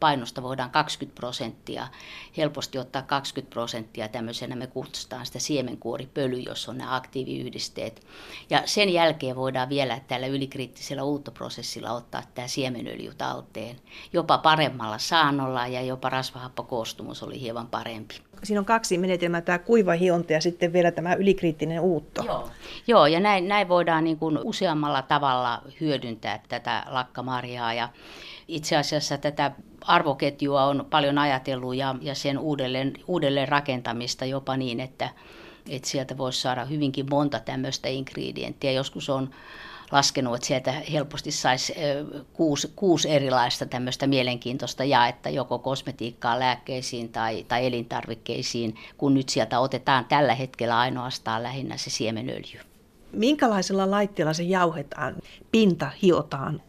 painosta voidaan 20 prosenttia, helposti ottaa 20 prosenttia tämmöisenä, me kutsutaan sitä siemenkuoripöly, jos on nämä aktiiviyhdisteet. Ja sen jälkeen voidaan vielä tällä ylikriittisellä uuttoprosessilla ottaa tämä siemenöljy talteen, jopa paremmalla saannolla ja jopa rasvahappokoostumus oli hieman parempi siinä on kaksi menetelmää, tämä kuiva hionta ja sitten vielä tämä ylikriittinen uutto. Joo, Joo ja näin, näin voidaan niin kuin useammalla tavalla hyödyntää tätä lakkamarjaa ja itse asiassa tätä arvoketjua on paljon ajatellut ja, ja sen uudelleen, uudelleen rakentamista jopa niin, että, että sieltä voisi saada hyvinkin monta tämmöistä ingredienttiä. Joskus on laskenut, että sieltä helposti saisi kuusi, kuusi erilaista tämmöistä mielenkiintoista jaetta joko kosmetiikkaan, lääkkeisiin tai, tai elintarvikkeisiin, kun nyt sieltä otetaan tällä hetkellä ainoastaan lähinnä se siemenöljy. Minkälaisella laitteella se jauhetaan, pinta hiotaan?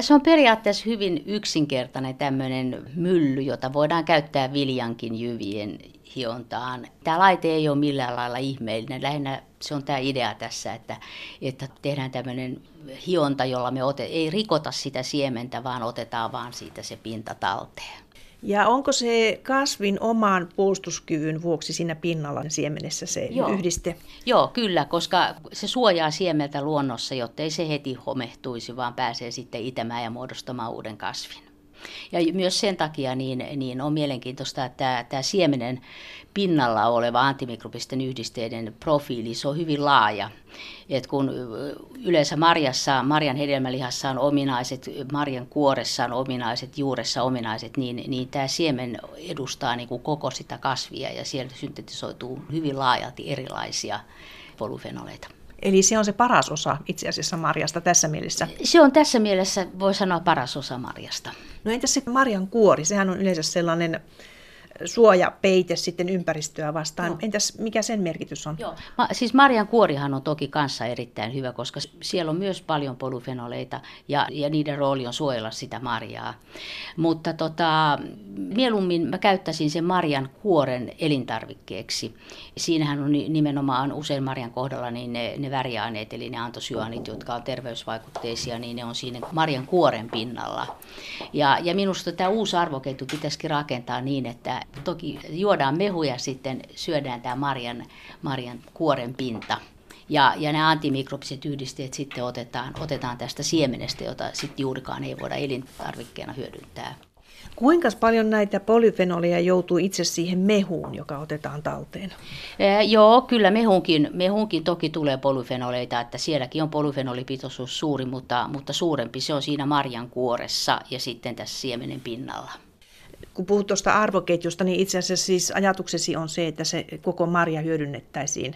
Se on periaatteessa hyvin yksinkertainen tämmöinen mylly, jota voidaan käyttää viljankin jyvien hiontaan. Tämä laite ei ole millään lailla ihmeellinen. Lähinnä se on tämä idea tässä, että, että tehdään tämmöinen hionta, jolla me ote, ei rikota sitä siementä, vaan otetaan vaan siitä se pinta talteen. Ja onko se kasvin oman puolustuskyvyn vuoksi siinä pinnalla siemenessä se Joo. yhdiste? Joo, kyllä, koska se suojaa siemeltä luonnossa, jotta ei se heti homehtuisi, vaan pääsee sitten itämään ja muodostamaan uuden kasvin. Ja myös sen takia niin, niin on mielenkiintoista, että tämä, tämä siemenen pinnalla oleva antimikrobisten yhdisteiden profiili, se on hyvin laaja. Et kun yleensä marjassa, marjan hedelmälihassa on ominaiset, marjan kuoressa on ominaiset, juuressa ominaiset, niin, niin tämä siemen edustaa niin kuin koko sitä kasvia ja sieltä syntetisoituu hyvin laajalti erilaisia polyfenoleita. Eli se on se paras osa itse asiassa marjasta tässä mielessä. Se on tässä mielessä, voi sanoa, paras osa marjasta. No entäs se marjan kuori? Sehän on yleensä sellainen suojapeite sitten ympäristöä vastaan. No. Entäs mikä sen merkitys on? Joo. Ma, siis marjan kuorihan on toki kanssa erittäin hyvä, koska siellä on myös paljon polyfenoleita ja, ja niiden rooli on suojella sitä marjaa. Mutta tota, mieluummin mä käyttäisin sen marjan kuoren elintarvikkeeksi. Siinähän on nimenomaan usein marjan kohdalla niin ne, ne väriaineet, eli ne antosyanit, jotka on terveysvaikutteisia, niin ne on siinä marjan kuoren pinnalla. Ja, ja minusta tämä uusi arvoketju pitäisikin rakentaa niin, että toki juodaan mehuja sitten syödään tämä marjan, marjan kuoren pinta. Ja, ja nämä antimikrobiset yhdisteet sitten otetaan, otetaan tästä siemenestä, jota sitten juurikaan ei voida elintarvikkeena hyödyntää. Kuinka paljon näitä polyfenoleja joutuu itse siihen mehuun, joka otetaan talteen? Ee, joo, kyllä mehunkin, mehunkin toki tulee polyfenoleita, että sielläkin on polyfenolipitoisuus suuri, mutta, mutta suurempi se on siinä marjan kuoressa ja sitten tässä siemenen pinnalla kun puhut tuosta arvoketjusta, niin itse asiassa siis ajatuksesi on se, että se koko marja hyödynnettäisiin.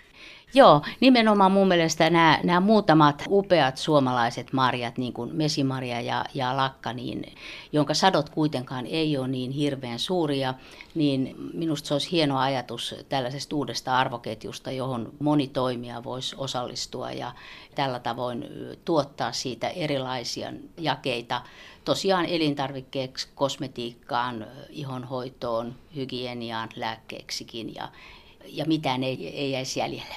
Joo, nimenomaan mun mielestä nämä, nämä muutamat upeat suomalaiset marjat, niin kuin mesimarja ja, ja lakka, niin, jonka sadot kuitenkaan ei ole niin hirveän suuria, niin minusta se olisi hieno ajatus tällaisesta uudesta arvoketjusta, johon moni toimija voisi osallistua ja tällä tavoin tuottaa siitä erilaisia jakeita tosiaan elintarvikkeeksi, kosmetiikkaan, ihonhoitoon, hygieniaan, lääkkeeksikin ja, ja mitään ei, ei jäisi jäljelle.